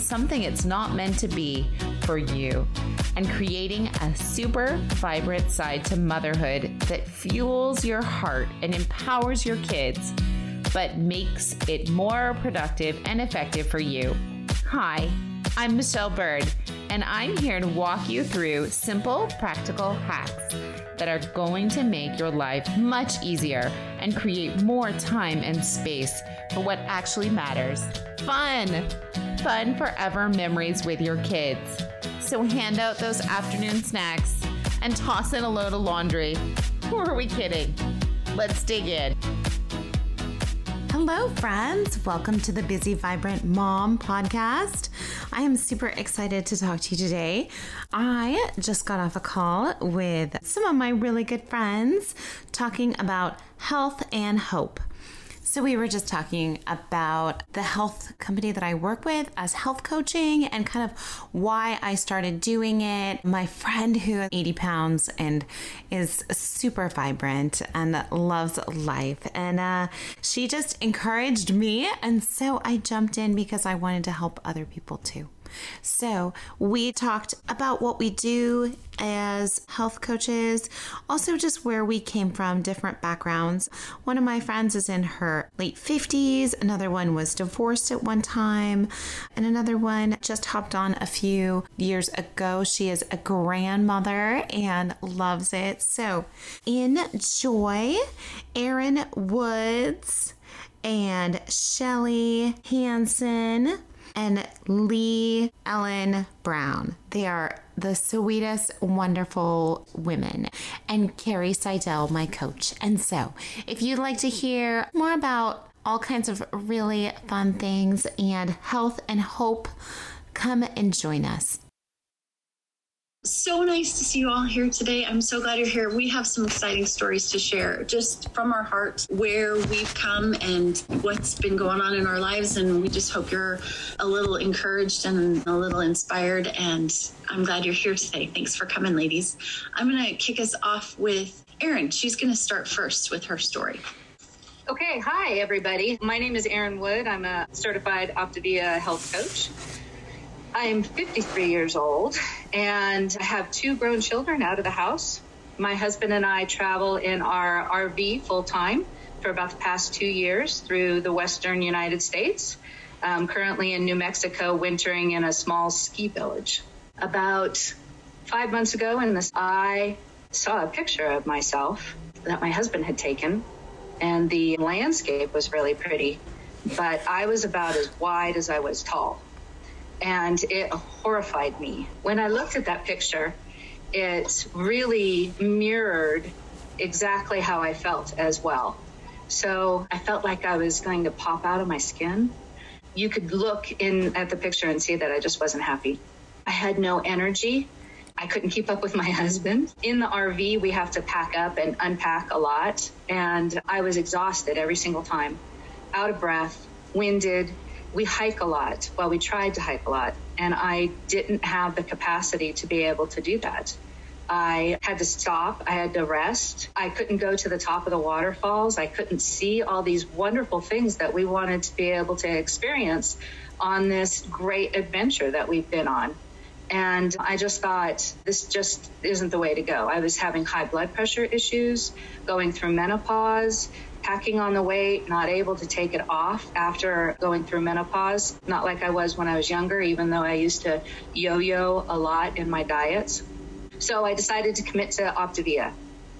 something it's not meant to be for you and creating a super vibrant side to motherhood that fuels your heart and empowers your kids, but makes it more productive and effective for you. Hi, I'm Michelle Byrd, and I'm here to walk you through simple, practical hacks that are going to make your life much easier and create more time and space for what actually matters. Fun! Fun forever memories with your kids. So hand out those afternoon snacks and toss in a load of laundry. Who are we kidding? Let's dig in. Hello, friends. Welcome to the Busy Vibrant Mom podcast. I am super excited to talk to you today. I just got off a call with some of my really good friends talking about health and hope. So, we were just talking about the health company that I work with as health coaching and kind of why I started doing it. My friend who is 80 pounds and is super vibrant and loves life. And uh, she just encouraged me. And so I jumped in because I wanted to help other people too. So, we talked about what we do as health coaches, also just where we came from, different backgrounds. One of my friends is in her late 50s, another one was divorced at one time, and another one just hopped on a few years ago. She is a grandmother and loves it. So, enjoy Erin Woods and Shelly Hanson and Lee Ellen Brown. They are the sweetest, wonderful women, and Carrie Seidel, my coach. And so, if you'd like to hear more about all kinds of really fun things and health and hope, come and join us. So nice to see you all here today. I'm so glad you're here. We have some exciting stories to share just from our hearts, where we've come and what's been going on in our lives. And we just hope you're a little encouraged and a little inspired. And I'm glad you're here today. Thanks for coming, ladies. I'm going to kick us off with Erin. She's going to start first with her story. Okay, hi everybody. My name is Erin Wood. I'm a certified Optavia health coach. I'm 53 years old and I have two grown children out of the house. My husband and I travel in our RV full time for about the past two years through the western United States. I'm currently in New Mexico, wintering in a small ski village. About five months ago, in this, I saw a picture of myself that my husband had taken, and the landscape was really pretty, but I was about as wide as I was tall and it horrified me. When I looked at that picture, it really mirrored exactly how I felt as well. So I felt like I was going to pop out of my skin. You could look in at the picture and see that I just wasn't happy. I had no energy. I couldn't keep up with my husband. In the RV, we have to pack up and unpack a lot, and I was exhausted every single time, out of breath, winded, we hike a lot. Well, we tried to hike a lot, and I didn't have the capacity to be able to do that. I had to stop. I had to rest. I couldn't go to the top of the waterfalls. I couldn't see all these wonderful things that we wanted to be able to experience on this great adventure that we've been on. And I just thought this just isn't the way to go. I was having high blood pressure issues, going through menopause, packing on the weight, not able to take it off after going through menopause. Not like I was when I was younger, even though I used to yo yo a lot in my diets. So I decided to commit to Optavia.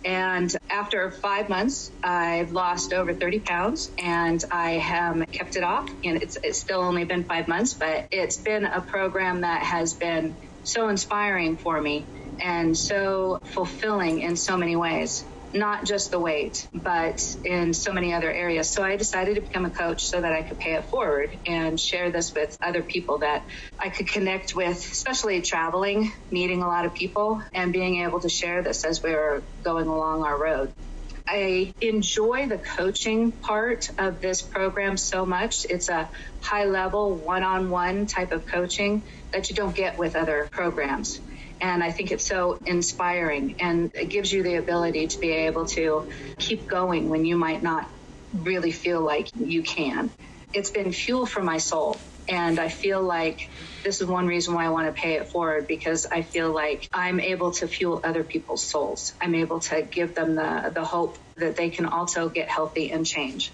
And after five months, I've lost over 30 pounds and I have kept it off. And it's, it's still only been five months, but it's been a program that has been so inspiring for me and so fulfilling in so many ways. Not just the weight, but in so many other areas. So I decided to become a coach so that I could pay it forward and share this with other people that I could connect with, especially traveling, meeting a lot of people, and being able to share this as we were going along our road. I enjoy the coaching part of this program so much. It's a high level, one on one type of coaching that you don't get with other programs. And I think it's so inspiring and it gives you the ability to be able to keep going when you might not really feel like you can. It's been fuel for my soul. And I feel like this is one reason why I want to pay it forward because I feel like I'm able to fuel other people's souls. I'm able to give them the, the hope that they can also get healthy and change.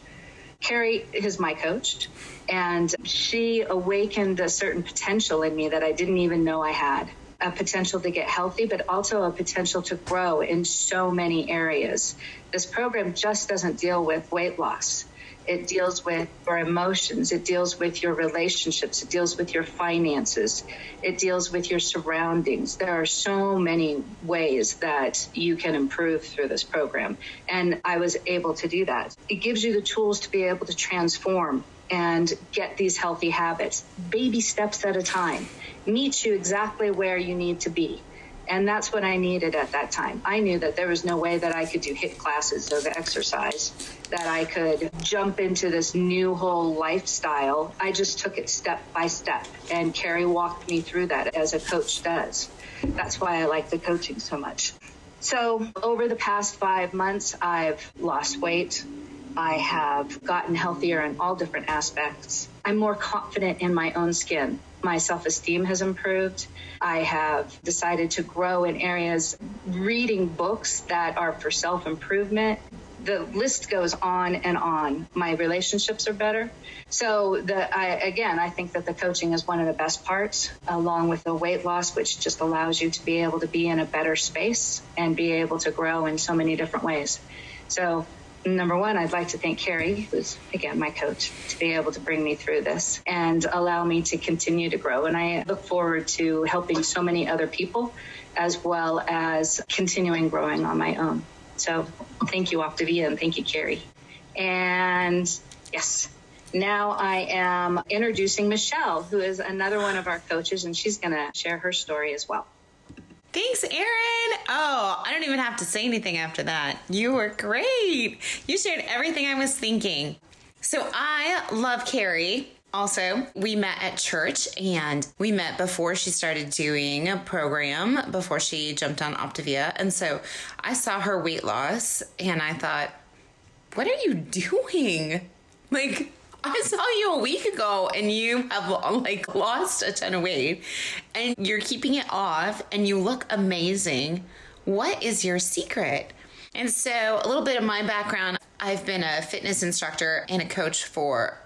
Carrie is my coach, and she awakened a certain potential in me that I didn't even know I had a potential to get healthy, but also a potential to grow in so many areas. This program just doesn't deal with weight loss. It deals with your emotions. It deals with your relationships. It deals with your finances. It deals with your surroundings. There are so many ways that you can improve through this program. And I was able to do that. It gives you the tools to be able to transform and get these healthy habits, baby steps at a time, meet you exactly where you need to be. And that's what I needed at that time. I knew that there was no way that I could do HIIT classes of exercise, that I could jump into this new whole lifestyle. I just took it step by step, and Carrie walked me through that as a coach does. That's why I like the coaching so much. So, over the past five months, I've lost weight. I have gotten healthier in all different aspects. I'm more confident in my own skin. My self esteem has improved. I have decided to grow in areas reading books that are for self improvement. The list goes on and on. My relationships are better. So the I, again, I think that the coaching is one of the best parts, along with the weight loss, which just allows you to be able to be in a better space and be able to grow in so many different ways. So number one, I'd like to thank Carrie, who's again my coach, to be able to bring me through this and allow me to continue to grow. And I look forward to helping so many other people as well as continuing growing on my own. So thank you, Optavia, and thank you, Carrie. And yes, now I am introducing Michelle, who is another one of our coaches, and she's going to share her story as well. Thanks, Erin. Oh, I don't even have to say anything after that. You were great. You shared everything I was thinking. So I love Carrie. Also, we met at church and we met before she started doing a program, before she jumped on Optavia. And so I saw her weight loss and I thought, what are you doing? Like, I saw you a week ago and you have like lost a ton of weight and you're keeping it off and you look amazing. What is your secret? And so, a little bit of my background I've been a fitness instructor and a coach for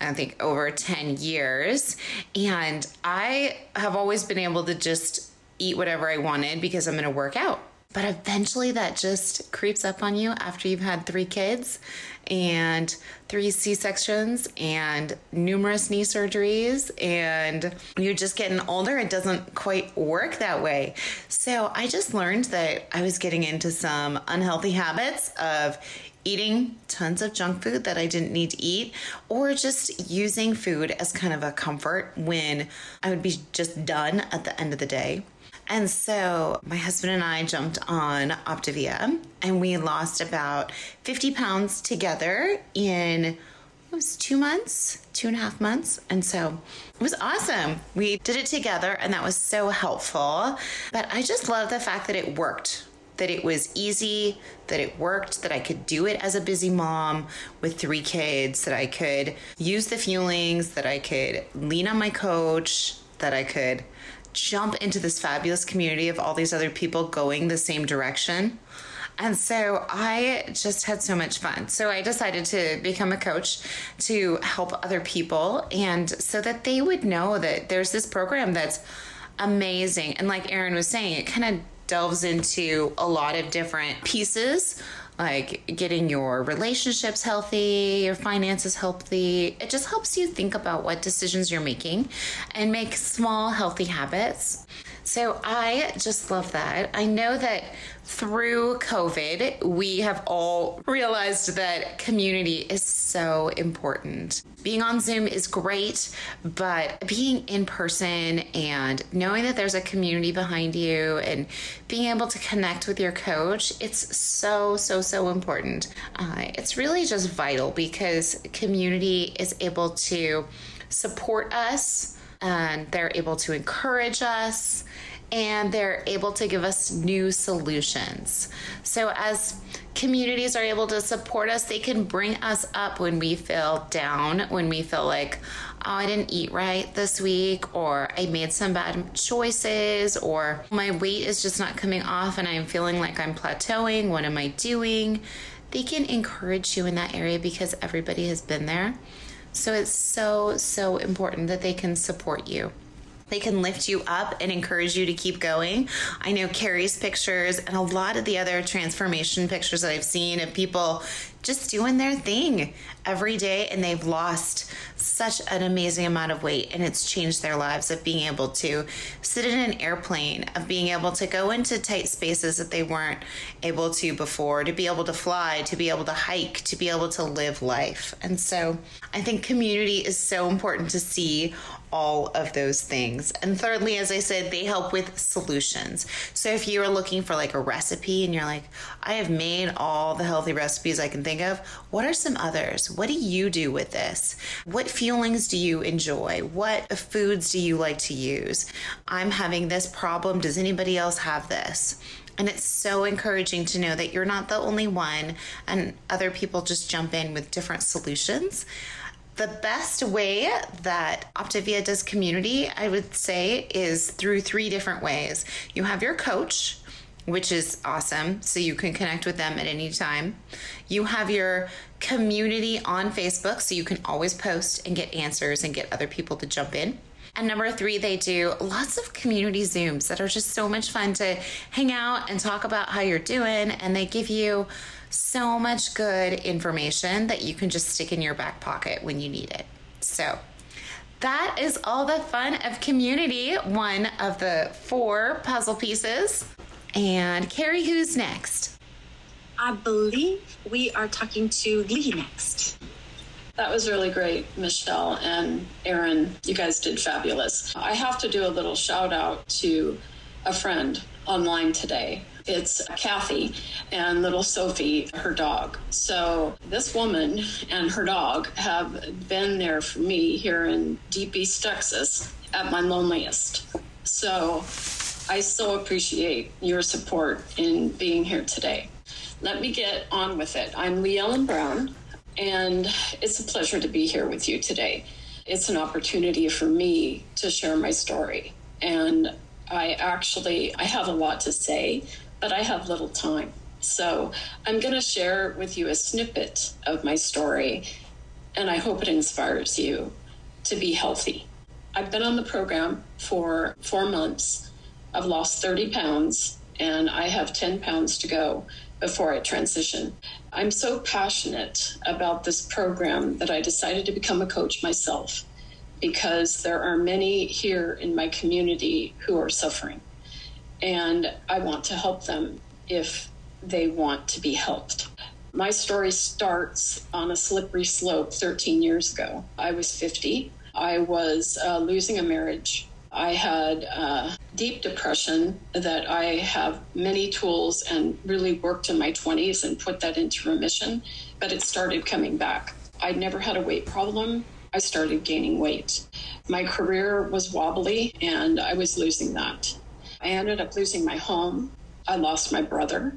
I think over 10 years. And I have always been able to just eat whatever I wanted because I'm going to work out. But eventually that just creeps up on you after you've had three kids and three C sections and numerous knee surgeries, and you're just getting older. It doesn't quite work that way. So I just learned that I was getting into some unhealthy habits of eating tons of junk food that I didn't need to eat, or just using food as kind of a comfort when I would be just done at the end of the day. And so my husband and I jumped on Optavia and we lost about 50 pounds together in it was two months, two and a half months. And so it was awesome. We did it together and that was so helpful. But I just love the fact that it worked that it was easy, that it worked, that I could do it as a busy mom with three kids, that I could use the fuelings, that I could lean on my coach, that I could jump into this fabulous community of all these other people going the same direction. And so I just had so much fun. So I decided to become a coach to help other people and so that they would know that there's this program that's amazing. And like Erin was saying, it kind of delves into a lot of different pieces like getting your relationships healthy, your finances healthy. It just helps you think about what decisions you're making and make small, healthy habits So I just love that. I know that through COVID, we have all realized that community is so important. Being on Zoom is great, but being in person and knowing that there's a community behind you and being able to connect with your coach, it's so, so, so important. Uh, it's really just vital because community is able to support us and they're able to encourage us and they're able to give us new solutions. So, as communities are able to support us, they can bring us up when we feel down, when we feel like, oh, I didn't eat right this week, or I made some bad choices, or my weight is just not coming off and I'm feeling like I'm plateauing. What am I doing? They can encourage you in that area because everybody has been there. So it's so, so important that they can support you. They can lift you up and encourage you to keep going. I know Carrie's pictures and a lot of the other transformation pictures that I've seen of people just doing their thing every day and they've lost such an amazing amount of weight and it's changed their lives of being able to sit in an airplane of being able to go into tight spaces that they weren't able to before to be able to fly to be able to hike to be able to live life and so i think community is so important to see all of those things. And thirdly, as I said, they help with solutions. So if you are looking for like a recipe and you're like, I have made all the healthy recipes I can think of, what are some others? What do you do with this? What fuelings do you enjoy? What foods do you like to use? I'm having this problem. Does anybody else have this? And it's so encouraging to know that you're not the only one, and other people just jump in with different solutions. The best way that Optavia does community, I would say, is through three different ways. You have your coach, which is awesome. So you can connect with them at any time. You have your community on Facebook, so you can always post and get answers and get other people to jump in. And number three, they do lots of community Zooms that are just so much fun to hang out and talk about how you're doing. And they give you so much good information that you can just stick in your back pocket when you need it. So, that is all the fun of community, one of the four puzzle pieces. And Carrie, who's next? I believe we are talking to Lee next. That was really great, Michelle and Erin. You guys did fabulous. I have to do a little shout out to a friend online today. It's Kathy and little Sophie, her dog. So, this woman and her dog have been there for me here in deep East Texas at my loneliest. So, I so appreciate your support in being here today. Let me get on with it. I'm Lee Ellen Brown, and it's a pleasure to be here with you today. It's an opportunity for me to share my story. And I actually I have a lot to say, but I have little time. So I'm going to share with you a snippet of my story, and I hope it inspires you to be healthy. I've been on the program for four months. I've lost 30 pounds, and I have 10 pounds to go before I transition. I'm so passionate about this program that I decided to become a coach myself because there are many here in my community who are suffering. And I want to help them if they want to be helped. My story starts on a slippery slope 13 years ago. I was 50. I was uh, losing a marriage. I had uh, deep depression that I have many tools and really worked in my 20s and put that into remission, but it started coming back. I'd never had a weight problem. I started gaining weight. My career was wobbly and I was losing that. I ended up losing my home. I lost my brother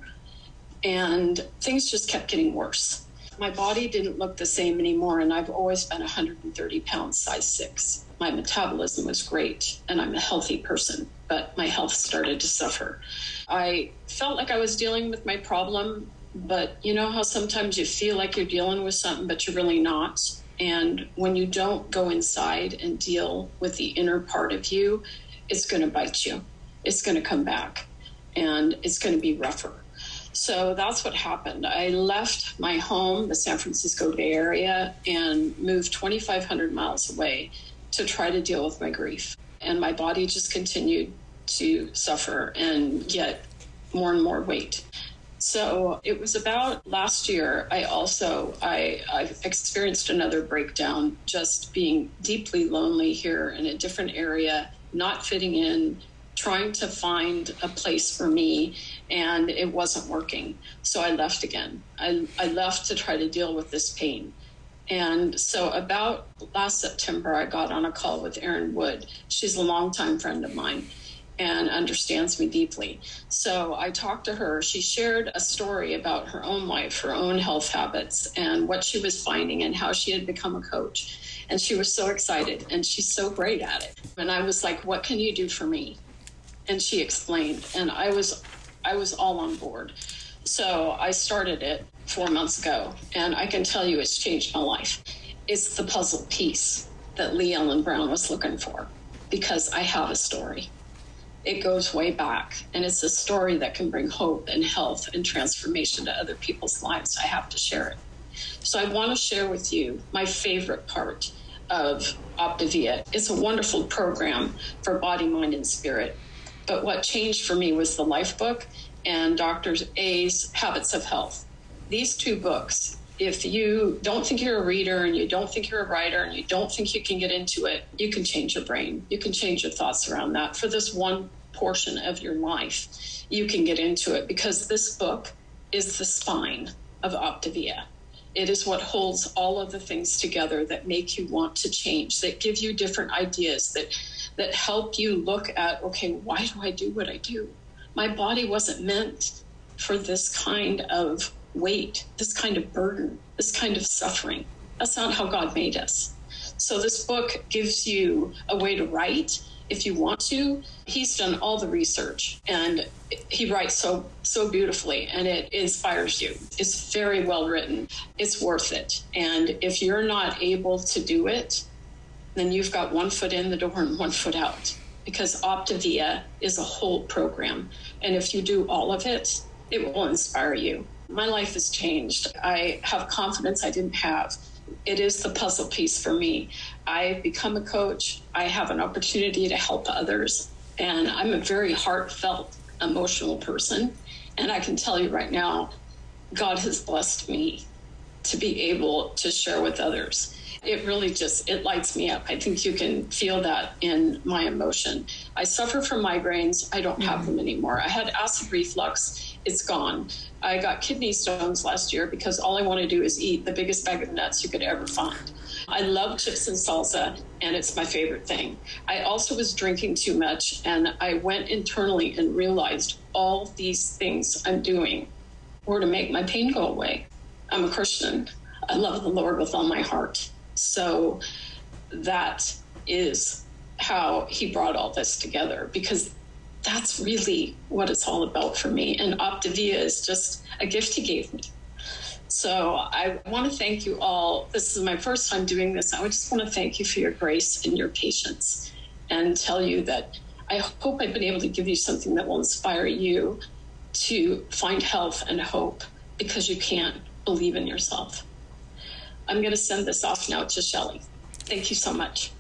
and things just kept getting worse. My body didn't look the same anymore, and I've always been 130 pounds, size six. My metabolism was great, and I'm a healthy person, but my health started to suffer. I felt like I was dealing with my problem, but you know how sometimes you feel like you're dealing with something, but you're really not? And when you don't go inside and deal with the inner part of you, it's going to bite you. It's going to come back and it's going to be rougher. So that's what happened. I left my home, the San Francisco Bay Area, and moved 2,500 miles away to try to deal with my grief. And my body just continued to suffer and get more and more weight. So it was about last year. I also I, I experienced another breakdown, just being deeply lonely here in a different area, not fitting in, trying to find a place for me, and it wasn't working. So I left again. I, I left to try to deal with this pain. And so, about last September, I got on a call with Erin Wood. She's a longtime friend of mine and understands me deeply. So I talked to her. She shared a story about her own life, her own health habits, and what she was finding and how she had become a coach. And she was so excited and she's so great at it. And I was like, "What can you do for me?" And she explained, and I was I was all on board. So I started it 4 months ago, and I can tell you it's changed my life. It's the puzzle piece that Lee Ellen Brown was looking for because I have a story it goes way back and it's a story that can bring hope and health and transformation to other people's lives. I have to share it. So I want to share with you my favorite part of Optavia. It's a wonderful program for body, mind, and spirit. But what changed for me was the Life Book and Dr. A's Habits of Health. These two books, if you don't think you're a reader and you don't think you're a writer and you don't think you can get into it, you can change your brain. You can change your thoughts around that for this one portion of your life, you can get into it because this book is the spine of Optavia. It is what holds all of the things together that make you want to change, that give you different ideas, that that help you look at, okay, why do I do what I do? My body wasn't meant for this kind of weight, this kind of burden, this kind of suffering. That's not how God made us. So this book gives you a way to write if you want to. He's done all the research and he writes so so beautifully and it inspires you. It's very well written. It's worth it. And if you're not able to do it, then you've got one foot in the door and one foot out because Optavia is a whole program. And if you do all of it, it will inspire you. My life has changed. I have confidence I didn't have it is the puzzle piece for me. I've become a coach. I have an opportunity to help others, and I'm a very heartfelt, emotional person. And I can tell you right now, God has blessed me to be able to share with others. It really just it lights me up. I think you can feel that in my emotion. I suffer from migraines. I don't have them anymore. I had acid reflux. It's gone. I got kidney stones last year because all I want to do is eat the biggest bag of nuts you could ever find. I love chips and salsa, and it's my favorite thing. I also was drinking too much, and I went internally and realized all these things I'm doing were to make my pain go away. I'm a Christian. I love the Lord with all my heart. So that is how he brought all this together because that's really what it's all about for me. And Optavia is just a gift he gave me. So I want to thank you all. This is my first time doing this. I just want to thank you for your grace and your patience and tell you that I hope I've been able to give you something that will inspire you to find health and hope because you can't believe in yourself. I'm going to send this off now to Shelly. Thank you so much.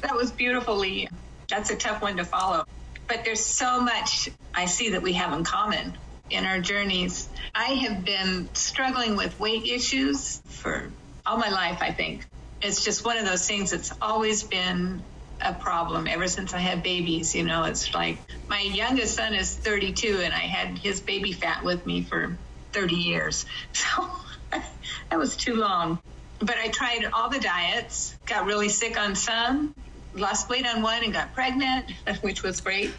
That was beautiful, Lee. That's a tough one to follow. But there's so much I see that we have in common in our journeys. I have been struggling with weight issues for all my life, I think. It's just one of those things that's always been a problem ever since I had babies. You know, it's like my youngest son is 32 and I had his baby fat with me for 30 years. So that was too long. But I tried all the diets, got really sick on some, lost weight on one and got pregnant, which was great.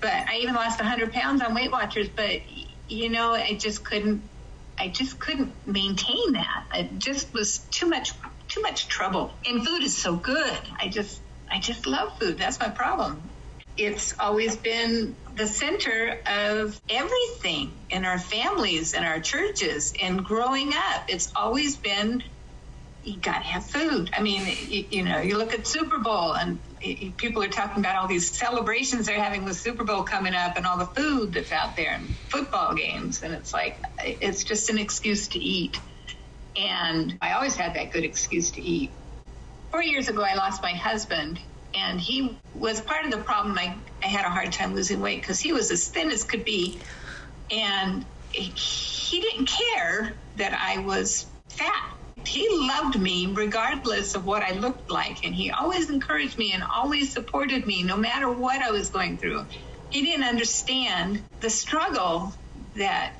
But I even lost 100 pounds on Weight Watchers. But you know, I just couldn't. I just couldn't maintain that. It just was too much, too much trouble. And food is so good. I just, I just love food. That's my problem. It's always been the center of everything in our families and our churches. And growing up, it's always been you got to have food. I mean, you, you, know, you look at Super Bowl and people are talking about all these celebrations they're having with Super Bowl coming up and all the food that's out there and football games. And it's like, it's just an excuse to eat. And I always had that good excuse to eat. Four years ago, I lost my husband And he was part of the problem. I, I had a hard time losing weight because he was as thin as could be. And he didn't care that I was fat. He loved me regardless of what I looked like. And he always encouraged me and always supported me no matter what I was going through. He didn't understand the struggle that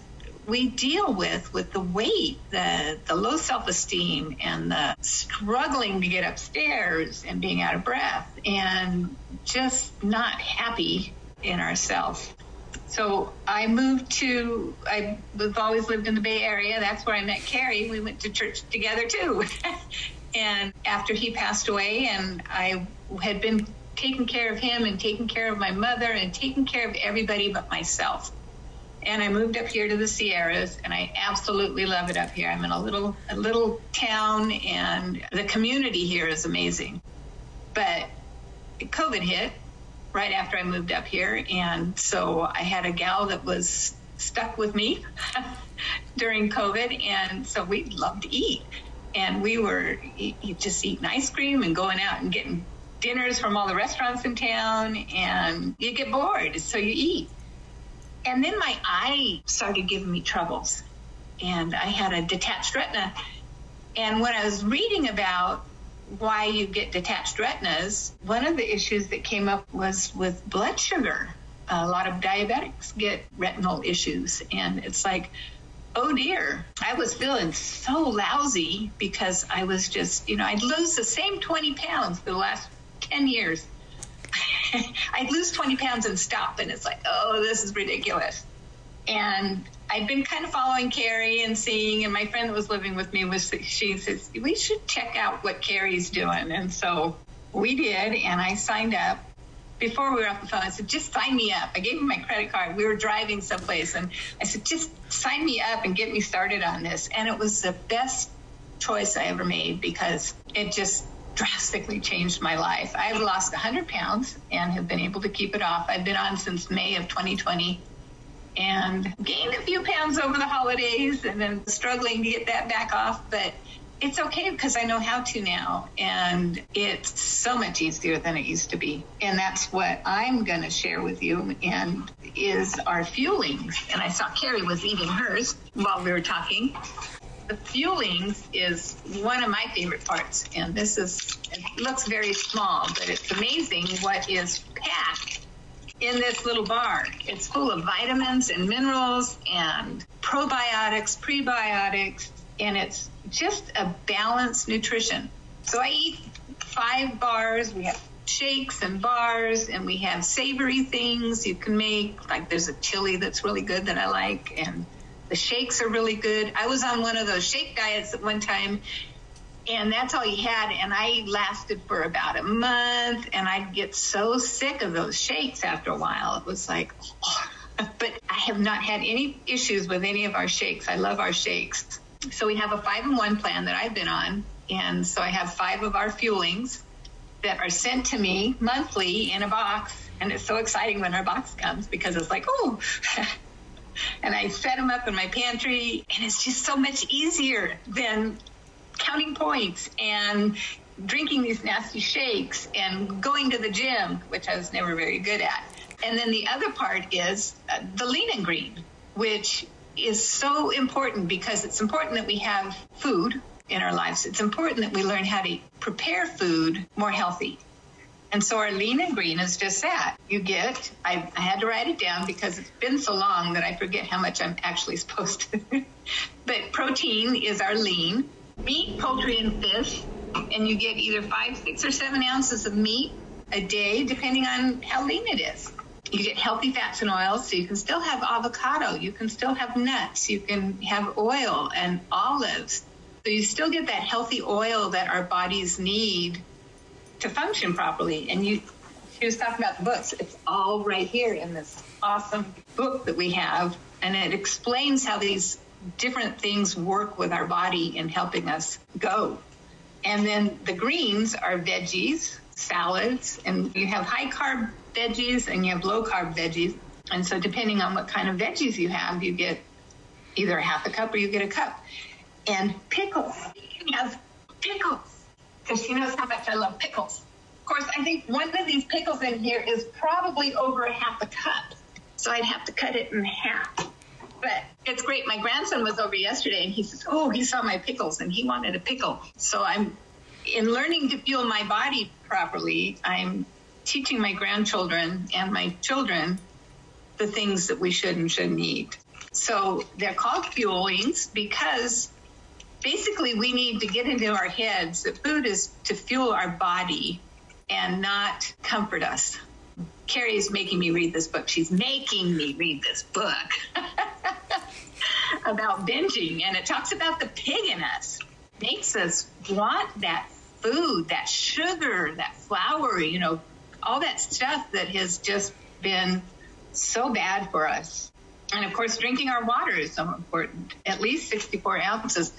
we deal with with the weight, the the low self-esteem and the struggling to get upstairs and being out of breath and just not happy in ourselves. So I moved to, I've always lived in the Bay Area. That's where I met Carrie. We went to church together too. and after he passed away, and I had been taking care of him and taking care of my mother and taking care of everybody but myself. And I moved up here to the Sierras, and I absolutely love it up here. I'm in a little a little town, and the community here is amazing. But COVID hit, right after I moved up here. And so I had a gal that was stuck with me during COVID. And so we loved to eat. And we were just eating ice cream and going out and getting dinners from all the restaurants in town. And you get bored, so you eat. And then my eye started giving me troubles. And I had a detached retina. And when I was reading about why you get detached retinas, one of the issues that came up was with blood sugar. A lot of diabetics get retinal issues, and it's like, oh dear, I was feeling so lousy because I was just, you know, I'd lose the same 20 pounds for the last 10 years. I'd lose 20 pounds and stop, and it's like, oh, this is ridiculous. And I'd been kind of following Carrie and seeing, and my friend that was living with me was she says we should check out what Carrie's doing, and so we did, and I signed up. Before we were off the phone, I said, just sign me up. I gave him my credit card. We were driving someplace, and I said, just sign me up and get me started on this. And it was the best choice I ever made because it just drastically changed my life. I've lost 100 pounds and have been able to keep it off. I've been on since May of 2020 and gained a few pounds over the holidays and then struggling to get that back off. But it's okay because I know how to now. And it's so much easier than it used to be. And that's what I'm going to share with you and is our fuelings. And I saw Carrie was eating hers while we were talking. The fuelings is one of my favorite parts. And this is, it looks very small, but it's amazing what is packed in this little bar. It's full of vitamins and minerals and probiotics, prebiotics, and it's just a balanced nutrition. So I eat five bars. We have shakes and bars, and we have savory things you can make. Like there's a chili that's really good that I like, and the shakes are really good. I was on one of those shake diets at one time, and that's all he had. And I lasted for about a month, and I'd get so sick of those shakes after a while. It was like, oh. but I have not had any issues with any of our shakes. I love our shakes. So we have a five and one plan that I've been on, and so I have five of our fuelings that are sent to me monthly in a box. And it's so exciting when our box comes because it's like, oh, and I set them up in my pantry, and it's just so much easier than counting points and drinking these nasty shakes and going to the gym, which I was never very good at. And then the other part is uh, the lean and green, which is so important because it's important that we have food in our lives. It's important that we learn how to prepare food more healthy. And so our lean and green is just that. You get, I, I, had to write it down because it's been so long that I forget how much I'm actually supposed to. but protein is our lean meat, poultry, and fish, and you get either five, six, or seven ounces of meat a day, depending on how lean it is. You get healthy fats and oils, so you can still have avocado, you can still have nuts, you can have oil and olives. So you still get that healthy oil that our bodies need to function properly. And you, she was talking about the books. It's all right here in this awesome book that we have, and it explains how these different things work with our body in helping us go. And then the greens are veggies, salads, and you have high carb veggies and you have low carb veggies. And so, depending on what kind of veggies you have, you get either half a cup or you get a cup. And pickles, you can have pickles because she knows how much I love pickles. Of course, I think one of these pickles in here is probably over a half a cup. So I'd have to cut it in half. But it's great. My grandson was over yesterday and he says, Oh, he saw my pickles and he wanted a pickle. So I'm in learning to fuel my body properly, I'm teaching my grandchildren and my children the things that we should and shouldn't eat. So they're called fuelings because basically we need to get into our heads that food is to fuel our body and not comfort us. Carrie is making me read this book. She's making me read this book about binging, and it talks about the pig in us. Makes us want that food, that sugar, that flour, you know, all that stuff that has just been so bad for us. And of course, drinking our water is so important, at least 64 ounces.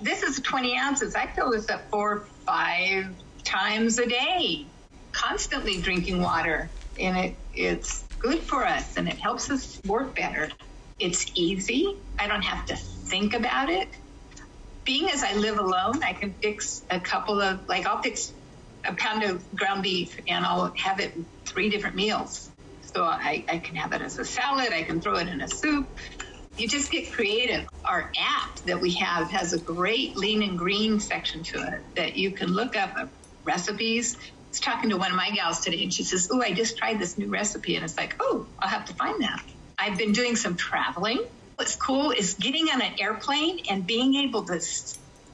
This is 20 ounces. I fill this up four, five times a day, constantly drinking water. And it, it's good for us and it helps us work better. It's easy. I don't have to think about it. Being as I live alone, I can fix a couple of, like, I'll fix a pound of ground beef and I'll have it three different meals. So I, I can have it as a salad, I can throw it in a soup. You just get creative. Our app that we have has a great lean and green section to it that you can look up recipes. I was talking to one of my gals today and she says, Oh, I just tried this new recipe. And it's like, Oh, I'll have to find that. I've been doing some traveling. What's cool is getting on an airplane and being able to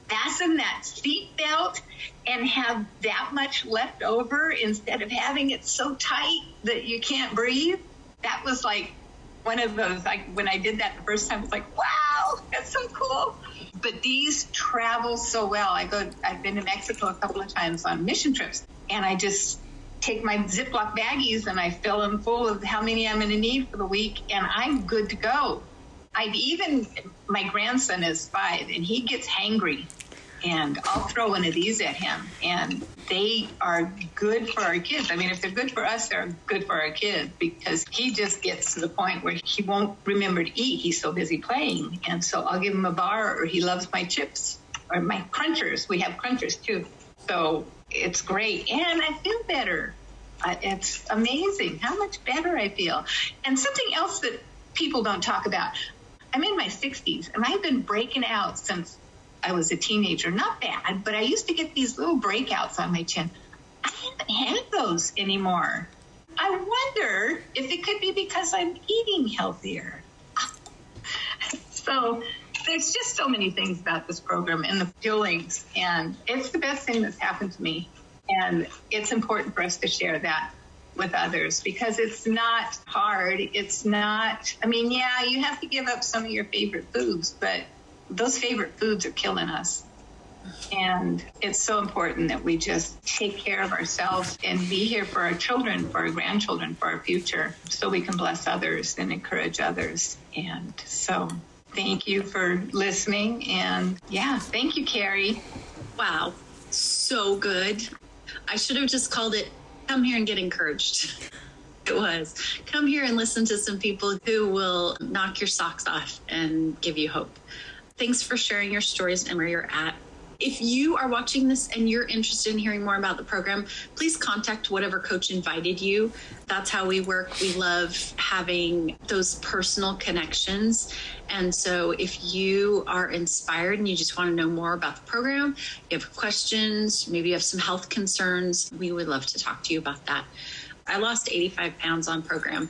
fasten that seat belt and have that much left over instead of having it so tight that you can't breathe. That was like one of those, like when I did that the first time, I was like, wow, that's so cool. But these travel so well. I go, I've been to Mexico a couple of times on mission trips, and I just take my Ziploc baggies and I fill them full of how many I'm going to need for the week, and I'm good to go. I've even, my grandson is five, and he gets hangry and I'll throw one of these at him. And they are good for our kids. I mean, if they're good for us, they're good for our kids because he just gets to the point where he won't remember to eat. He's so busy playing. And so I'll give him a bar or he loves my chips or my crunchers. We have crunchers too. So it's great. And I feel better. It's amazing how much better I feel. And something else that people don't talk about. I'm in my 60s and I've been breaking out since I was a teenager. Not bad, but I used to get these little breakouts on my chin. I haven't had those anymore. I wonder if it could be because I'm eating healthier. so there's just so many things about this program and the fuelings, and it's the best thing that's happened to me. And it's important for us to share that with others because it's not hard. It's not, I mean, yeah, you have to give up some of your favorite foods, but those favorite foods are killing us. And it's so important that we just take care of ourselves and be here for our children, for our grandchildren, for our future, so we can bless others and encourage others. And so thank you for listening. And yeah, thank you, Carrie. Wow, so good. I should have just called it Come Here and Get Encouraged. It was. Come here and listen to some people who will knock your socks off and give you hope. Thanks for sharing your stories and where you're at. If you are watching this and you're interested in hearing more about the program, please contact whatever coach invited you. That's how we work. We love having those personal connections. And so if you are inspired and you just want to know more about the program, you have questions, maybe you have some health concerns, we would love to talk to you about that. I lost 85 pounds on program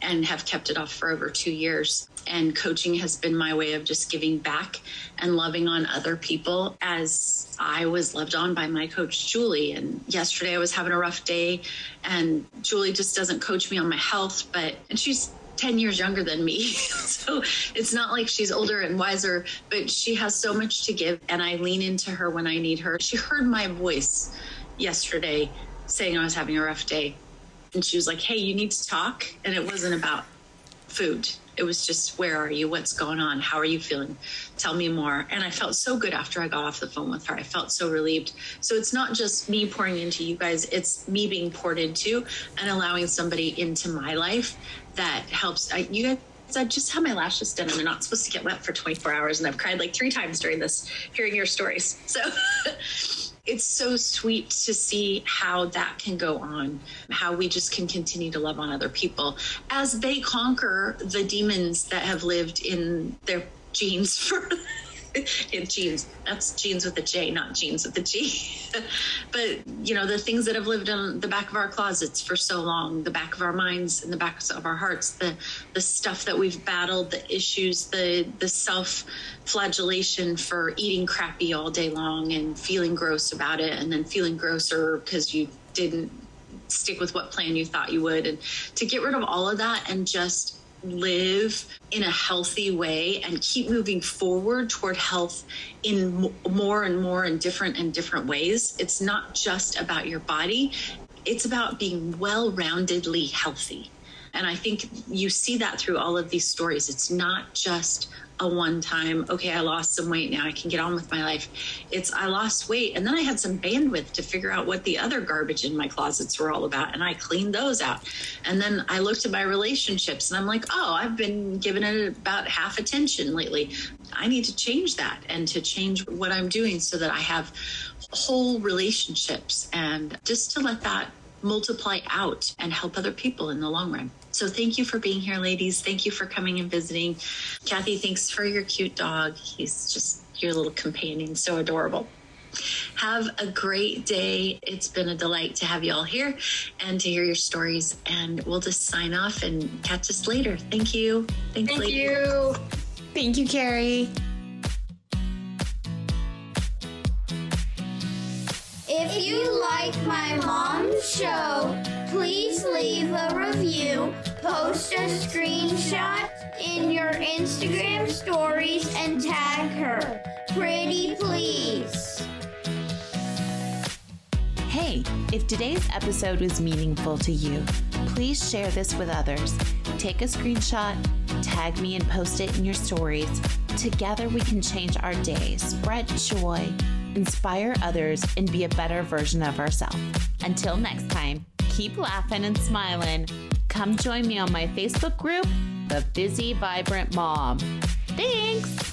and have kept it off for over two years. And coaching has been my way of just giving back and loving on other people as I was loved on by my coach, Julie. And yesterday I was having a rough day, and Julie just doesn't coach me on my health, but, and she's 10 years younger than me. so it's not like she's older and wiser, but she has so much to give. And I lean into her when I need her. She heard my voice yesterday saying I was having a rough day and she was like, "Hey, you need to talk." And it wasn't about food. It was just, "Where are you? What's going on? How are you feeling? Tell me more." And I felt so good after I got off the phone with her. I felt so relieved. So it's not just me pouring into you guys; it's me being poured into and allowing somebody into my life that helps. I, you guys I just had my lashes done and they're not supposed to get wet for 24 hours. And I've cried like three times during this, hearing your stories. So it's so sweet to see how that can go on, how we just can continue to love on other people. As they conquer the demons that have lived in their genes for in jeans. That's jeans with a J, not genes with a G. but you know, the things that have lived in the back of our closets for so long, the back of our minds and the backs of our hearts, the the stuff that we've battled, the issues, the the self flagellation for eating crappy all day long and feeling gross about it, and then feeling grosser because you didn't stick with what plan you thought you would, and to get rid of all of that and just live in a healthy way and keep moving forward toward health in more and more and different and different ways. It's not just about your body, it's about being well roundedly healthy. And I think you see that through all of these stories. It's not just a one time, okay, I lost some weight, now I can get on with my life. It's I lost weight and then I had some bandwidth to figure out what the other garbage in my closets were all about and I cleaned those out. And then I looked at my relationships and I'm like, oh, I've been giving it about half attention lately. I need to change that and to change what I'm doing so that I have whole relationships and just to let that multiply out and help other people in the long run. So thank you for being here, ladies. Thank you for coming and visiting. Kathy, thanks for your cute dog. He's just your little companion, so adorable. Have a great day. It's been a delight to have you all here and to hear your stories. And we'll just sign off and catch us later. Thank you. Thanks, Thank ladies. you. Thank you, Carrie. If you like my mom's show, please leave a review, post a screenshot in your Instagram stories, and tag her. Pretty please. Hey, if today's episode was meaningful to you, please share this with others. Take a screenshot, tag me, and post it in your stories. Together, we can change our day, spread joy, inspire others, and be a better version of ourselves. Until next time, keep laughing and smiling. Come join me on my Facebook group, The Busy Vibrant Mom. Thanks.